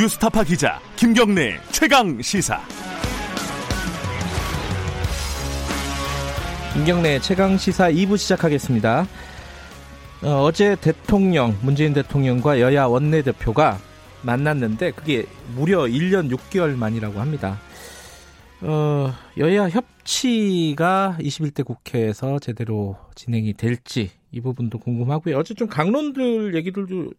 뉴스타파 기자 김경래 최강 시사. 김경래 최강 시사 2부 시작하겠습니다. 어, 제 대통령 문재인 대통령과 여야 원내대표가 만났는데 그게 무려 1년 6개월 만이라고 합니다. 어, 여야 협치가 21대 국회에서 제대로 진행이 될지 이 부분도 궁금하고요. 어제 좀 강론들 얘기들도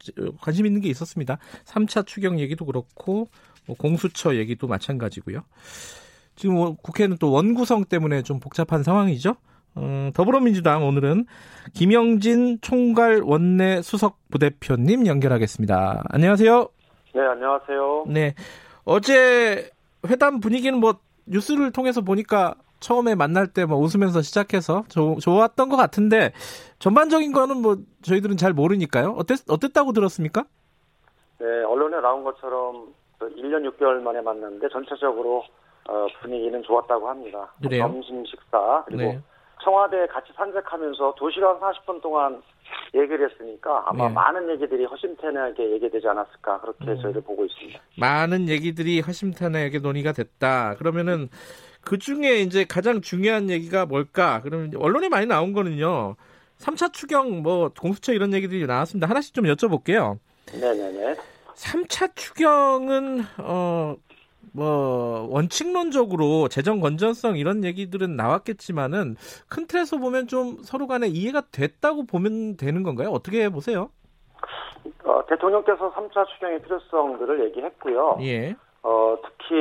관심 있는 게 있었습니다. 3차 추경 얘기도 그렇고 뭐 공수처 얘기도 마찬가지고요. 지금 뭐 국회는 또 원구성 때문에 좀 복잡한 상황이죠. 어, 더불어민주당 오늘은 김영진 총괄 원내 수석 부대표님 연결하겠습니다. 안녕하세요. 네, 안녕하세요. 네. 어제 회담 분위기는 뭐 뉴스를 통해서 보니까 처음에 만날 때 뭐 웃으면서 시작해서 조, 좋았던 것 같은데 전반적인 거는 뭐 저희들은 잘 모르니까요. 어땠, 어땠다고 들었습니까? 네, 언론에 나온 것처럼 1년 6개월 만에 만났는데 전체적으로 어, 분위기는 좋았다고 합니다. 그래요? 점심 식사 그리고 네. 청와대 같이 산책하면서 2시간 40분 동안 얘기를 했으니까 아마 네. 많은 얘기들이 허심탄회하게 얘기되지 않았을까 그렇게 음. 저희를 보고 있습니다. 많은 얘기들이 허심탄회하게 논의가 됐다. 그러면은 그 중에 이제 가장 중요한 얘기가 뭘까? 그러면 언론에 많이 나온 거는요. 3차 추경 뭐 공수처 이런 얘기들이 나왔습니다. 하나씩 좀 여쭤볼게요. 네네네. 3차 추경은 어 뭐 원칙론적으로 재정 건전성 이런 얘기들은 나왔겠지만은 큰 틀에서 보면 좀 서로 간에 이해가 됐다고 보면 되는 건가요? 어떻게 보세요? 어, 대통령께서 3차 추경의 필요성들을 얘기했고요. 예. 어, 특히 그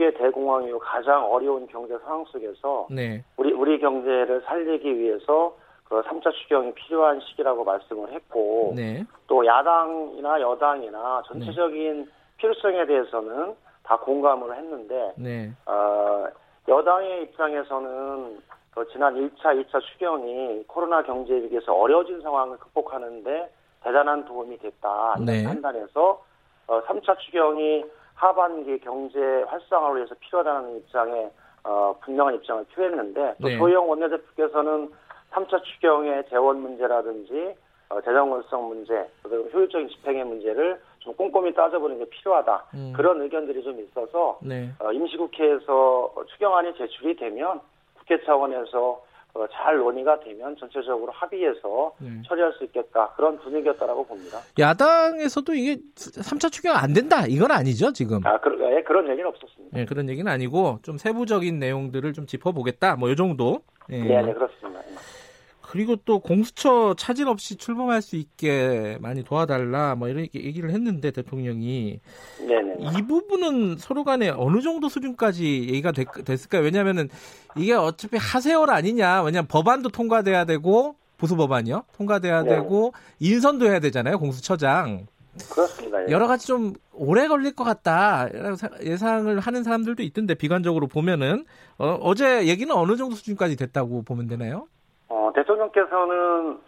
세계 대공황 이후 가장 어려운 경제 상황 속에서 네. 우리 우리 경제를 살리기 위해서 그 3차 추경이 필요한 시기라고 말씀을 했고 네. 또 야당이나 여당이나 전체적인 필요성에 대해서는 다 공감을 했는데 네. 어, 여당의 입장에서는 그 지난 1차, 2차 추경이 코로나 경제 위기에서 어려워진 상황을 극복하는데 대단한 도움이 됐다 이런 네. 판단해서 어, 3차 추경이 하반기 경제 활성화를 위해서 필요하다는 입장에 어, 분명한 입장을 표했는데 또 네. 조영 원내대표께서는 3차 추경의 재원 문제라든지 어, 재정 건성 문제 그리고 효율적인 집행의 문제를 좀 꼼꼼히 따져보는 게 필요하다 음. 그런 의견들이 좀 있어서 네. 어, 임시국회에서 추경안이 제출이 되면 국회 차원에서 어, 잘 논의가 되면 전체적으로 합의해서 네. 처리할 수 있겠다 그런 분위기였다라고 봅니다. 야당에서도 이게 3차 추경 안 된다. 이건 아니죠, 지금. 아 그, 예, 그런 얘기는 없었습니다. 예, 그런 얘기는 아니고 좀 세부적인 내용들을 좀 짚어보겠다. 뭐 이 정도. 예. 네, 네 그렇습니다. 그리고 또 공수처 차질 없이 출범할 수 있게 많이 도와달라. 뭐 이렇게 얘기를 했는데 대통령이 네, 네. 이 부분은 서로 간에 어느 정도 수준까지 얘기가 됐, 됐을까요? 왜냐하면은 이게 어차피 하세월 아니냐. 왜냐면 법안도 통과돼야 되고 보수 법안이요. 통과돼야 네. 되고 인선도 해야 되잖아요. 공수처장. 그렇습니다. 예. 여러 가지 좀 오래 걸릴 것 같다 예상을 하는 사람들도 있던데 비관적으로 보면은 어, 제 얘기는 어느 정도 수준까지 됐다고 보면 되나요? 어, 대통령께서는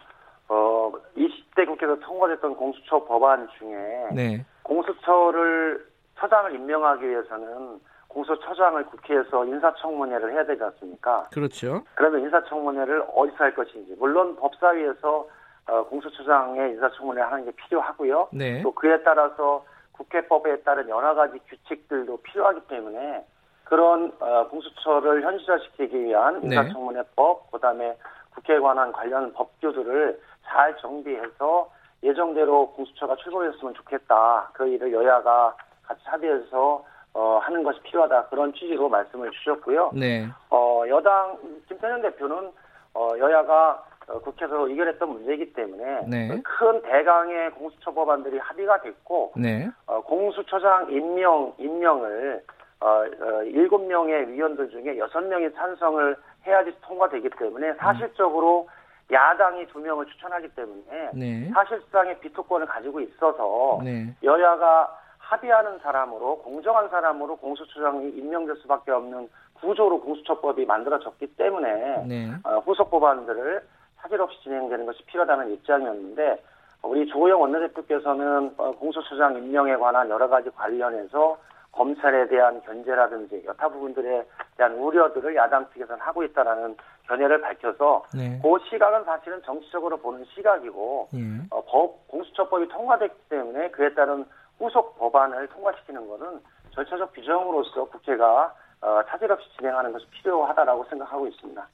어, 20대 국회에서 통과됐던 공수처 법안 중에 네, 공수처를 처장을 임명하기 위해서는 공수처장을 국회에서 인사청문회를 해야 되지 않습니까? 그렇죠. 그러면 인사청문회를 어디서 할 것인지 물론 법사위에서 어, 공수처장의 인사청문회 하는 게 필요하고요. 네, 또 그에 따라서 국회법에 따른 여러 가지 규칙들도 필요하기 때문에 그런 어, 공수처를 현실화시키기 위한 네. 인사청문회법, 그다음에 국회에 관한 관련 법규들을 잘 정비해서 예정대로 공수처가 출범했으면 좋겠다. 그 일을 여야가 같이 합의해서 어, 하는 것이 필요하다. 그런 취지로 말씀을 주셨고요. 네, 어, 여당 김태년 대표는 어, 여야가 어, 국회에서 의결했던 문제이기 때문에 네. 큰 대강의 공수처 법안들이 합의가 됐고 네, 어, 공수처장 임명 임명을 어, 어, 7명의 위원들 중에 6명이 찬성을 해야지 통과되기 때문에 사실적으로 야당이 2명을 추천하기 때문에 네, 사실상의 비토권을 가지고 있어서 네, 여야가 합의하는 사람으로 공정한 사람으로 공수처장이 임명될 수밖에 없는 구조로 공수처법이 만들어졌기 때문에 네, 어, 후속 법안들을 사실 없이 진행되는 것이 필요하다는 입장이었는데 우리 조호영 원내대표께서는 어, 공수처장 임명에 관한 여러 가지 관련해서 검찰에 대한 견제라든지 여타 부분들에 대한 우려들을 야당 측에서는 하고 있다라는 견해를 밝혀서 네, 그 시각은 사실은 정치적으로 보는 시각이고 예, 어, 법 공수처법이 통과됐기 때문에 그에 따른 후속 법안을 통과시키는 것은 절차적 규정으로서 국회가 어, 차질 없이 진행하는 것이 필요하다라고 생각하고 있습니다.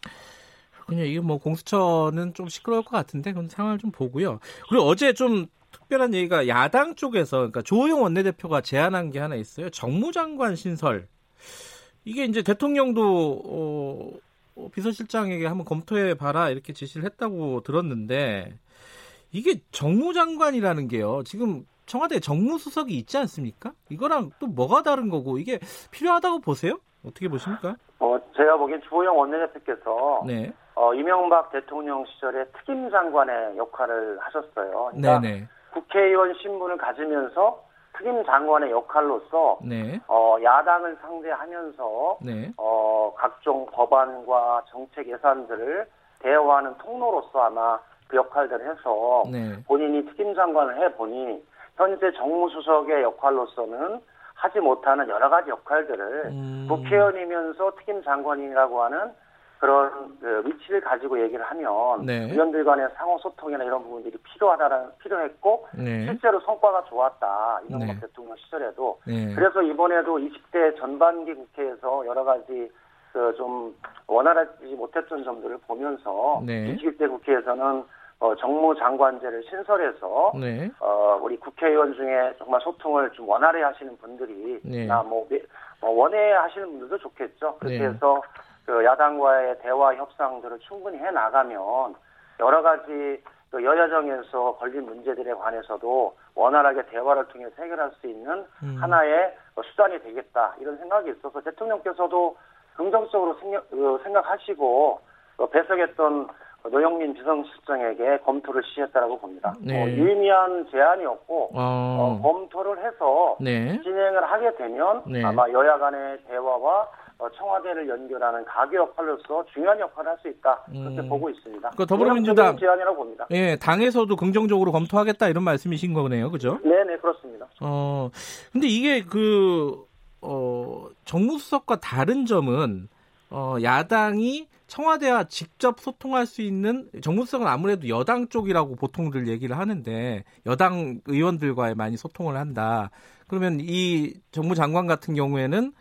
그냥 이게 뭐 공수처는 좀 시끄러울 것 같은데 그건 상황을 좀 보고요. 그리고 어제 좀 특별한 얘기가 야당 쪽에서 그러니까 조호영 원내대표가 제안한 게 하나 있어요. 정무장관 신설. 이게 이제 대통령도 어, 어, 비서실장에게 한번 검토해 봐라 이렇게 지시를 했다고 들었는데 이게 정무장관이라는 게요. 지금 청와대 정무수석이 있지 않습니까? 이거랑 또 뭐가 다른 거고 이게 필요하다고 보세요? 어떻게 보십니까? 어, 제가 보기엔 주호영 원내대표께서 네. 어, 이명박 대통령 시절에 특임 장관의 역할을 하셨어요. 그러니까 네네. 국회의원 신분을 가지면서 특임 장관의 역할로서 네. 어, 야당을 상대하면서 네. 어, 각종 법안과 정책 예산들을 대화하는 통로로서 아마 그 역할들을 해서 네. 본인이 특임 장관을 해보니 현재 정무수석의 역할로서는 하지 못하는 여러 가지 역할들을 음. 국회의원이면서 특임 장관이라고 하는 그런 그 위치를 가지고 얘기를 하면 네. 의원들 간의 상호 소통이나 이런 부분들이 필요하다는 필요했고 네. 실제로 성과가 좋았다 이명박 네. 대통령 시절에도 네. 그래서 이번에도 20대 전반기 국회에서 여러 가지 그 좀 원활하지 못했던 점들을 보면서 네. 21대 국회에서는 어, 정무장관제를 신설해서 네. 어, 우리 국회의원 중에 정말 소통을 좀 원활히 하시는 분들이, 네. 나 뭐, 매- 뭐 원해 하시는 분들도 좋겠죠. 그렇게 네. 해서 그 야당과의 대화 협상들을 충분히 해 나가면 여러 가지 그 여야정에서 걸린 문제들에 관해서도 원활하게 대화를 통해서 해결할 수 있는 음. 하나의 어, 수단이 되겠다 이런 생각이 있어서 대통령께서도 긍정적으로 생각, 어, 생각하시고 어, 배석했던 노영민 비서실장에게 검토를 시했다라고 봅니다. 네. 어, 유의미한 제안이었고 어. 어, 검토를 해서 네. 진행을 하게 되면 네. 아마 여야 간의 대화와 어, 청와대를 연결하는 가교 역할로서 중요한 역할을 할 수 있다 그렇게 음. 보고 있습니다. 그 더불어민주당- 제안이라고 봅니다. 예, 당에서도 긍정적으로 검토하겠다 이런 말씀이신 거네요. 그죠? 네 네 그렇습니다. 어, 근데 이게 그, 어, 정무수석과 다른 점은, 어, 야당이 청와대와 직접 소통할 수 있는, 정무수석은 아무래도 여당 쪽이라고 보통들 얘기를 하는데, 여당 의원들과의 많이 소통을 한다. 그러면 이 정무장관 같은 경우에는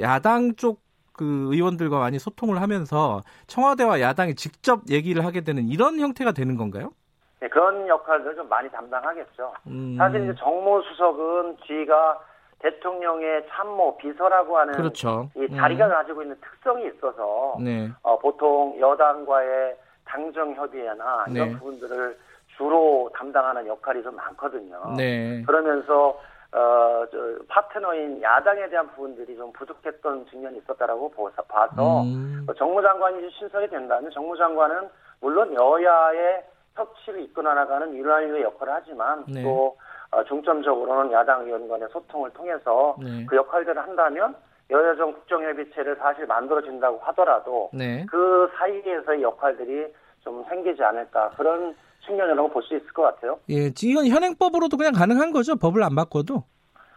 야당 쪽 그 의원들과 많이 소통을 하면서 청와대와 야당이 직접 얘기를 하게 되는 이런 형태가 되는 건가요? 네, 그런 역할들을 좀 많이 담당하겠죠. 음, 사실 이제 정무 수석은 지가 대통령의 참모 비서라고 하는 그렇죠. 이 자리가 음, 가지고 있는 특성이 있어서 네. 어, 보통 여당과의 당정 협의회나 이런 네. 부분들을 주로 담당하는 역할이 좀 많거든요. 네. 그러면서 어, 저, 파트너인 야당에 대한 부분들이 좀 부족했던 측면이 있었다라고 보서- 봐서 음, 어, 정무장관이 신설이 된다면 정무장관은 물론 여야의 협치를 이끌어 나가는 일환의 역할을 하지만 네. 또 어, 중점적으로는 야당 의원 간의 소통을 통해서 네. 그 역할들을 한다면 여야정 국정협의체를 사실 만들어진다고 하더라도 네. 그 사이에서의 역할들이 좀 생기지 않을까 그런 측면이라고 볼 수 있을 것 같아요. 예, 이건 현행법으로도 그냥 가능한 거죠. 법을 안 바꿔도.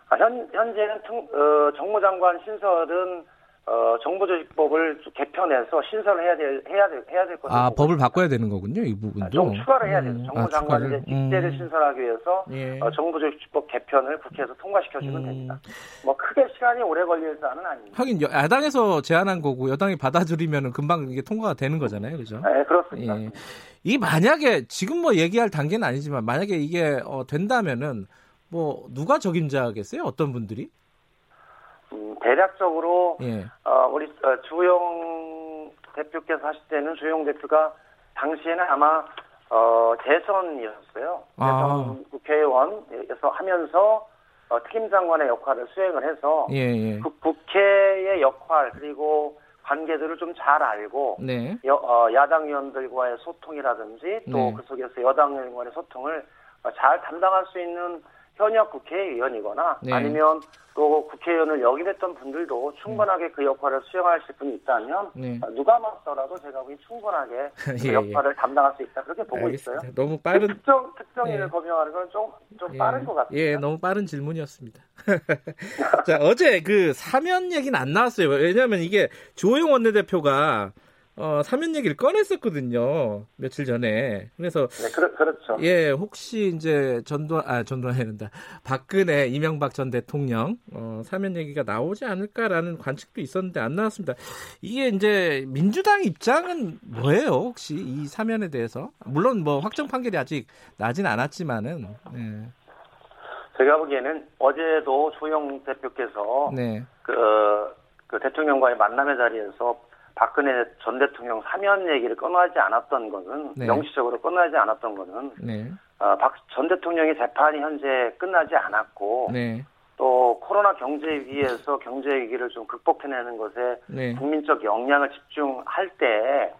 아, 현, 현재는 청- 어, 정무장관 신설은 어, 정부조직법을 개편해서 신설을 해야 될 해야 될 해야 될 것으로 아, 법을 있습니다. 바꿔야 되는 거군요. 이 부분도. 아, 좀 추가를 해야 돼요. 음, 정무장관 아? 직제를 음. 신설하기 위해서 예. 어, 정부조직법 개편을 국회에서 통과시켜주면 음. 됩니다. 뭐 크게 시간이 오래 걸릴 사안은 아닙니다. 하긴 여- 야당에서 제안한 거고 여당이 받아들이면 금방 이게 통과가 되는 거잖아요. 그죠? 네, 그렇습니다. 예. 이 만약에 지금 뭐 얘기할 단계는 아니지만 만약에 이게 어, 된다면은 뭐 누가 적임자겠어요? 어떤 분들이? 음, 대략적으로 예. 어, 우리 어, 주호영 대표께서 하실 때는 주호영 대표가 당시에는 아마 어, 대선이었어요. 아. 대선 국회의원에서 하면서 어, 특임 장관의 역할을 수행을 해서 예, 예. 그 국회의 역할 그리고 관계들을 좀 잘 알고 네. 여- 어, 야당 의원들과의 소통이라든지 또 네. 그 속에서 여당 의원과의 소통을 어, 잘 담당할 수 있는 현역 국회의원이거나 네. 아니면 또 국회의원을 역임했던 분들도 충분하게 그 역할을 수행하실 분이 있다면 네. 어, 누가 맡더라도 제가 보기 충분하게 그 예, 예. 역할을 담당할 수 있다 그렇게 보고 알겠습니다. 있어요. 너무 그 빠른 특정 특정인을 예. 거명하는 건좀좀 예. 빠른 것 같습니다. 예, 너무 빠른 질문이었습니다. 자, 어제 그 사면 얘기는 안 나왔어요. 왜냐하면 이게 조호영 원내대표가 어, 사면 얘기를 꺼냈었거든요. 며칠 전에. 그래서 네, 그렇, 그렇죠. 예, 혹시 이제 전두환 아 전두환 해야 된다. 박근혜 이명박 전 대통령 어, 사면 얘기가 나오지 않을까라는 관측도 있었는데 안 나왔습니다. 이게 이제 민주당 입장은 뭐예요? 혹시 이 사면에 대해서? 물론 뭐 확정 판결이 아직 나진 않았지만은 예. 제가 보기에는 어제도 조영 대표께서 네. 그, 그 대통령과의 만남의 자리에서 박근혜 전 대통령 사면 얘기를 꺼내지 않았던 것은 네. 명시적으로 꺼내지 않았던 것은 네. 어, 박전 대통령의 재판이 현재 끝나지 않았고 네. 또 코로나 경제 위기에서 경제 위기를 좀 극복해내는 것에 네. 국민적 역량을 집중할 때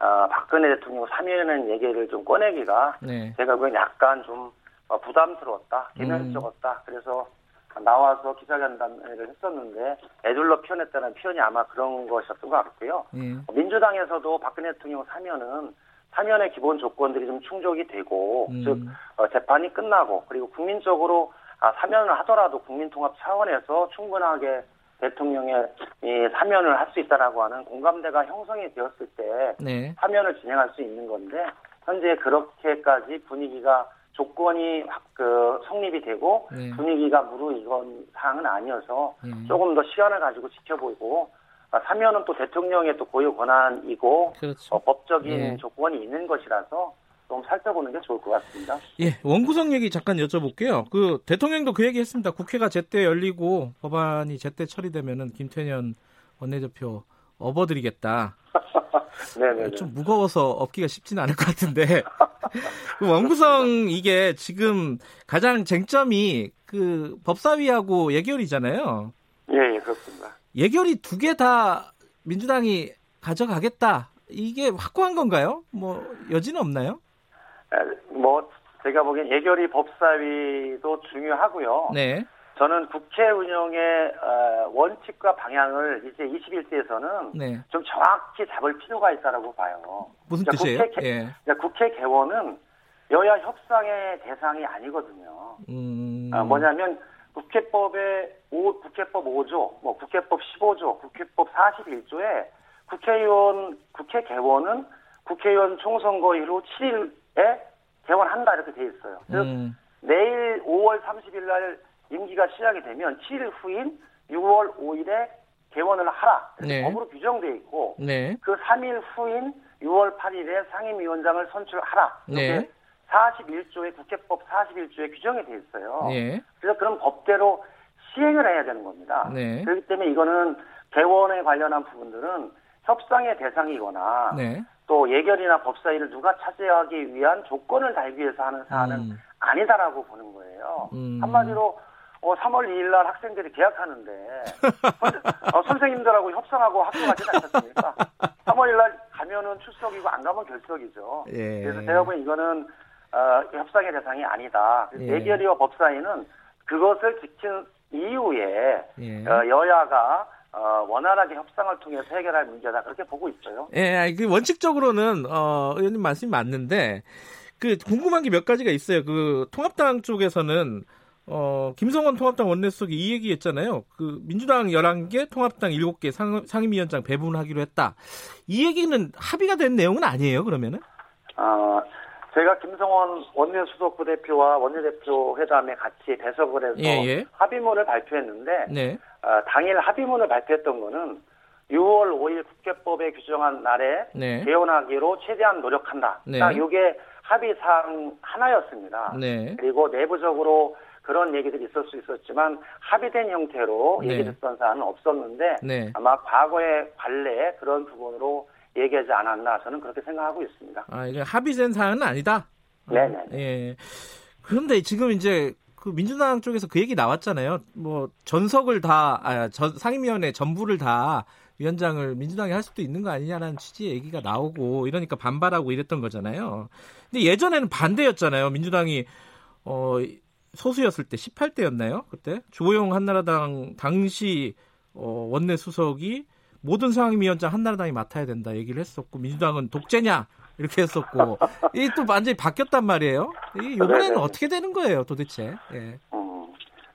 어, 박근혜 대통령 사면의 얘기를 좀 꺼내기가 네. 제가 보기엔 약간 좀 어, 부담스러웠다, 개면적었다. 그래서 나와서 기자간담회를 했었는데 애둘러 표현했다는 표현이 아마 그런 것이었던 것 같고요. 예. 민주당에서도 박근혜 대통령 사면은 사면의 기본 조건들이 좀 충족이 되고 음. 즉 어, 재판이 끝나고 그리고 국민적으로 아, 사면을 하더라도 국민통합 차원에서 충분하게 대통령의 이 사면을 할 수 있다라고 하는 공감대가 형성이 되었을 때 네. 사면을 진행할 수 있는 건데 현재 그렇게까지 분위기가 조건이 확, 그 성립이 되고 네. 분위기가 무르익은 사항은 아니어서 예. 조금 더 시간을 가지고 지켜보고 아, 사면은 또 대통령의 또 고유 권한이고 그렇죠. 어, 법적인 예. 조건이 있는 것이라서 좀 살펴보는 게 좋을 것 같습니다. 예, 원구성 얘기 잠깐 여쭤볼게요. 그 대통령도 그 얘기 했습니다. 국회가 제때 열리고 법안이 제때 처리되면은 김태년 원내대표 업어드리겠다. 네네. 좀 무거워서 업기가 쉽지는 않을 것 같은데. 그 원구성 이게 지금 가장 쟁점이 그 법사위하고 예결이잖아요. 예, 예, 그렇습니다. 예결이 두 개 다 민주당이 가져가겠다. 이게 확고한 건가요? 뭐 여지는 없나요? 에, 뭐 제가 보기엔 예결위 법사위도 중요하고요. 네. 저는 국회 운영의 어, 원칙과 방향을 이제 21대에서는 네. 좀 정확히 잡을 필요가 있다라고 봐요. 무슨 그러니까 뜻이에요? 국회, 개- 예. 그러니까 국회 개원은 여야 협상의 대상이 아니거든요. 음. 아, 뭐냐면 국회법의 오, 국회법 5조, 뭐 국회법 15조, 국회법 41조에 국회의원 국회 개원은 국회의원 총선거일로 7일에 개원한다 이렇게 돼 있어요. 즉 음. 내일 5월 30일 날 임기가 시작이 되면 7일 후인 6월 5일에 개원을 하라. 네. 법으로 규정돼 있고 네. 그 3일 후인 6월 8일에 상임위원장을 선출하라. 이렇게 네. 41조의 국회법 41조에 규정이 돼 있어요. 예. 그래서 그런 법대로 시행을 해야 되는 겁니다. 네. 그렇기 때문에 이거는 개원에 관련한 부분들은 협상의 대상이거나 네. 또 예결이나 법사위를 누가 차지하기 위한 조건을 달기 위해서 하는 사안은 음. 아니다라고 보는 거예요. 음. 한마디로 어, 3월 2일 날 학생들이 개학하는데 어, 선생님들하고 협상하고 학교 가지 않겠습니까? 3월 1일 날 가면은 출석이고 안 가면 결석이죠. 예. 그래서 제가 보기엔 이거는 어, 협상의 대상이 아니다. 예. 예결위와 법사위는 그것을 지킨 이후에 예. 어, 여야가 어, 원활하게 협상을 통해서 해결할 문제다 그렇게 보고 있어요. 예, 아니, 그 원칙적으로는 어, 의원님 말씀이 맞는데 그 궁금한 게 몇 가지가 있어요. 그 통합당 쪽에서는 어, 김성원 통합당 원내수석이 이 얘기했잖아요. 그 민주당 11개, 통합당 7개 상, 상임위원장 배분하기로 했다. 이 얘기는 합의가 된 내용은 아니에요, 그러면은? 어, 제가 김성원 원내수석 부 대표와 원내대표 회담에 같이 배석을 해서 예, 예. 합의문을 발표했는데 네. 어, 당일 합의문을 발표했던 거는 6월 5일 국회법에 규정한 날에 네. 개헌하기로 최대한 노력한다. 네. 딱 이게 합의 사항 하나였습니다. 네. 그리고 내부적으로 그런 얘기들이 있을 수 있었지만 합의된 형태로 네. 얘기했던 사안은 없었는데 네. 아마 과거의 관례 그런 부분으로 얘기하지 않았나 저는 그렇게 생각하고 있습니다. 아, 이게 합의된 사안은 아니다. 네 네. 예. 그런데 지금 이제 그 민주당 쪽에서 그 얘기 나왔잖아요. 뭐 전석을 다 아, 전, 상임위원회 전부를 다 위원장을 민주당이 할 수도 있는 거 아니냐라는 취지의 얘기가 나오고 이러니까 반발하고 이랬던 거잖아요. 근데 예전에는 반대였잖아요. 민주당이 어 소수였을 때 18대였나요? 그때 주호영 한나라당 당시 어, 원내 수석이 모든 상임위원장 한나라당이 맡아야 된다 얘기를 했었고 민주당은 독재냐 이렇게 했었고 이게 또 완전히 바뀌었단 말이에요. 이 이번에는 네네. 어떻게 되는 거예요, 도대체? 예. 음,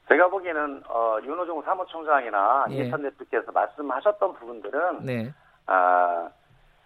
제가 보기에는 어, 윤호중 사무총장이나 예. 이해찬 대표께서 말씀하셨던 부분들은 네, 아,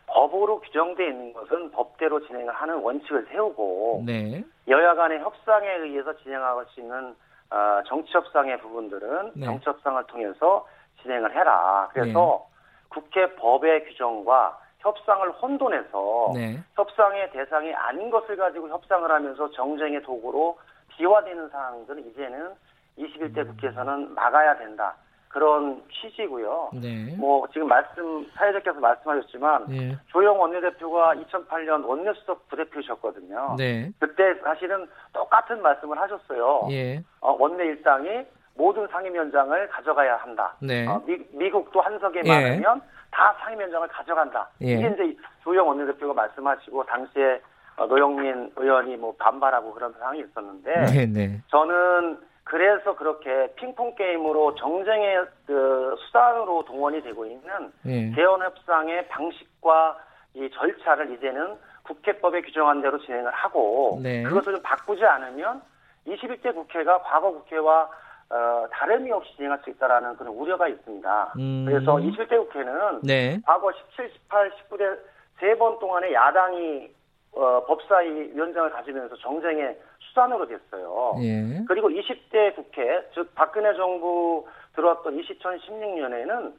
법으로 규정되어 있는 것은 법대로 진행을 하는 원칙을 세우고 네. 여야 간의 협상에 의해서 진행할 수 있는 어, 정치 협상의 부분들은 네. 정치 협상을 통해서 진행을 해라. 그래서 국회 법의 규정과 협상을 혼돈해서 네. 협상의 대상이 아닌 것을 가지고 협상을 하면서 정쟁의 도구로 비화되는 사항들은 이제는 21대 음. 국회에서는 막아야 된다. 그런 취지고요. 네. 뭐 지금 말씀 사회자께서 말씀하셨지만 예. 조영 원내대표가 2008년 원내수석 부대표셨거든요. 네. 그때 사실은 똑같은 말씀을 하셨어요. 예. 어, 원내 일당이 모든 상임위원장을 가져가야 한다. 네. 어, 미, 국도 한석에 예. 많으면 다 상임위원장을 가져간다. 예. 이게 이제 조영 원내대표가 말씀하시고 당시에 어, 노영민 의원이 뭐 반발하고 그런 상황이 있었는데 네. 네. 저는 그래서 그렇게 핑퐁 게임으로 정쟁의 그 수단으로 동원이 되고 있는 예. 개헌 협상의 방식과 이 절차를 이제는 국회법에 규정한 대로 진행을 하고 네. 그것을 좀 바꾸지 않으면 21대 국회가 과거 국회와 어, 다름이 없이 진행할 수 있다라는 그런 우려가 있습니다. 음. 그래서 21대 국회는 네. 과거 17, 18, 19대 세 번 동안에 야당이 어, 법사위 위원장을 가지면서 정쟁의 수단으로 됐어요. 예. 그리고 20대 국회, 즉 박근혜 정부 들어왔던 2016년에는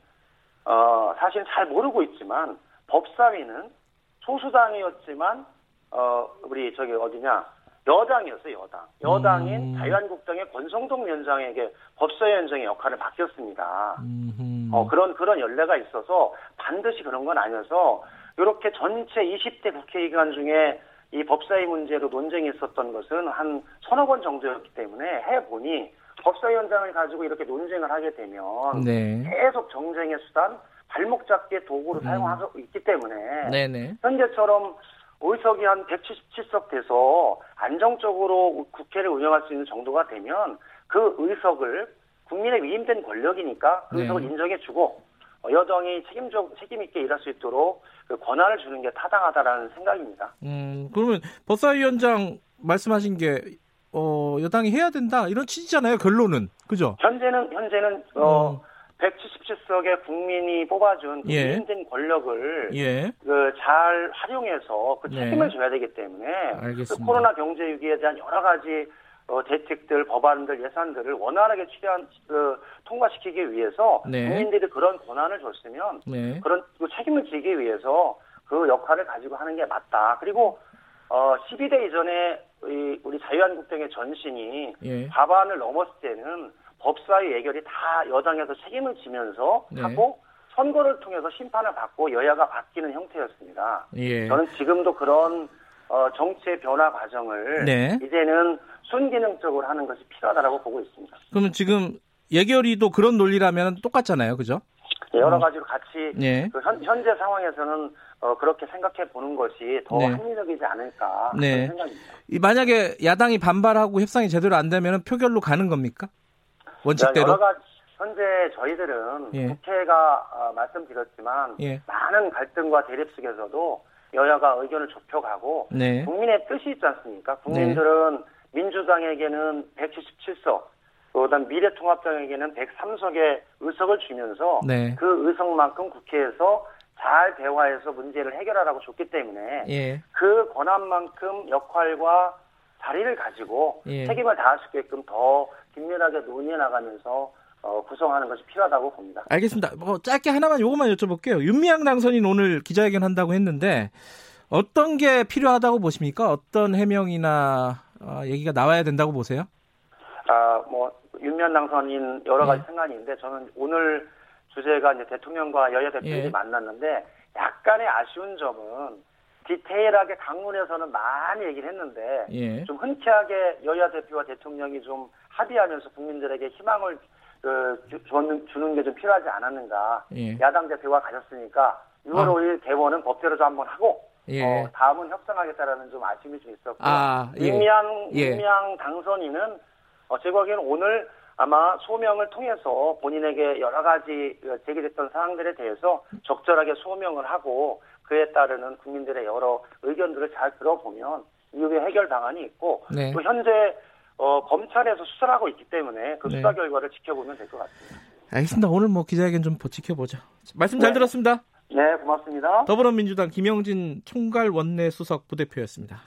어, 사실 잘 모르고 있지만 법사위는 소수당이었지만 어, 우리 저기 어디냐 여당이었어요 여당. 여당인 음. 자유한국당의 권성동 위원장에게 법사위원장의 역할을 맡겼습니다. 어, 그런, 그런 연례가 있어서 반드시 그런 건 아니어서, 이렇게 전체 20대 국회의원 중에 이 법사위 문제로 논쟁이 있었던 것은 한 서너 번 정도였기 때문에 해보니 법사위원장을 가지고 이렇게 논쟁을 하게 되면 네. 계속 정쟁의 수단, 발목 잡기의 도구로 음. 사용하고 있기 때문에 네네. 현재처럼 의석이 한 177석 돼서 안정적으로 국회를 운영할 수 있는 정도가 되면 그 의석을 국민의 위임된 권력이니까 그 네. 의석을 인정해주고 어, 여당이 책임적 책임 있게 일할 수 있도록 그 권한을 주는 게 타당하다라는 생각입니다. 음, 그러면 법사위원장 말씀하신 게 어, 여당이 해야 된다 이런 취지잖아요. 결론은 그죠? 현재는 현재는 음. 어, 177석의 국민이 뽑아준 그 예. 위임된 권력을 예, 그잘 활용해서 그 네. 책임을 져야 되기 때문에 알겠습니다. 그 코로나 경제 위기에 대한 여러 가지 어, 대책들, 법안들, 예산들을 원활하게 취한 그, 통과시키기 위해서 네. 국민들이 그런 권한을 줬으면 네, 그런 그 책임을 지기 위해서 그 역할을 가지고 하는 게 맞다. 그리고 어, 12대 이전에 이, 우리 자유한국당의 전신이 예, 과반을 넘었을 때는 법사위 예결이 다 여당에서 책임을 지면서 네. 하고 선거를 통해서 심판을 받고 여야가 바뀌는 형태였습니다. 예. 저는 지금도 그런 어, 정치의 변화 과정을 네. 이제는 순기능적으로 하는 것이 필요하다고 보고 있습니다. 그러면 지금 예결위도 그런 논리라면 똑같잖아요, 그죠? 여러 음. 가지로 같이 예. 그 현, 현재 상황에서는 어, 그렇게 생각해 보는 것이 더 네. 합리적이지 않을까 네. 생각입니다. 이 만약에 야당이 반발하고 협상이 제대로 안 되면 표결로 가는 겁니까? 원칙대로? 여러 가지 현재 저희들은 예. 국회가 어, 말씀드렸지만 예. 많은 갈등과 대립 속에서도 여야가 의견을 좁혀가고 네. 국민의 뜻이 있지 않습니까? 국민들은 민주당에게는 177석, 그다음 미래통합당에게는 103석의 의석을 주면서 네. 그 의석만큼 국회에서 잘 대화해서 문제를 해결하라고 줬기 때문에 예. 그 권한만큼 역할과 자리를 가지고 예. 책임을 다할 수 있게끔 더 긴밀하게 논의해 나가면서 어, 구성하는 것이 필요하다고 봅니다. 알겠습니다. 뭐 짧게 하나만 요것만 여쭤볼게요. 윤미향 당선인 오늘 기자회견 한다고 했는데 어떤 게 필요하다고 보십니까? 어떤 해명이나 어, 얘기가 나와야 된다고 보세요? 아, 뭐 윤미향 당선인 여러 가지 예. 생각이 있는데 저는 오늘 주제가 이제 대통령과 여야 대표들이 예. 만났는데 약간의 아쉬운 점은 디테일하게 강문에서는 많이 얘기를 했는데 예. 좀 흔쾌하게 여야 대표와 대통령이 좀 합의하면서 국민들에게 희망을 그, 주, 주는, 주는 게좀 필요하지 않았는가. 예. 야당 대표가 가셨으니까 6월 아. 5일 개원은 법대로 좀 한번 하고 예. 어, 다음은 협상하겠다라는 좀 아쉬움이 좀 있었고 아, 예. 윤미향 예. 윤미향 당선인은 어, 제 보기에는 오늘 아마 소명을 통해서 본인에게 여러 가지 어, 제기됐던 사항들에 대해서 적절하게 소명을 하고 그에 따르는 국민들의 여러 의견들을 잘 들어보면 이후에 해결 방안이 있고 네. 또 현재 어, 검찰에서 수사를 하고 있기 때문에 그 네. 수사 결과를 지켜보면 될 것 같습니다. 알겠습니다. 오늘 뭐 기자회견 좀 지켜보죠. 말씀 잘 네. 들었습니다. 네, 고맙습니다. 더불어민주당 김영진 총괄 원내 수석 부대표였습니다.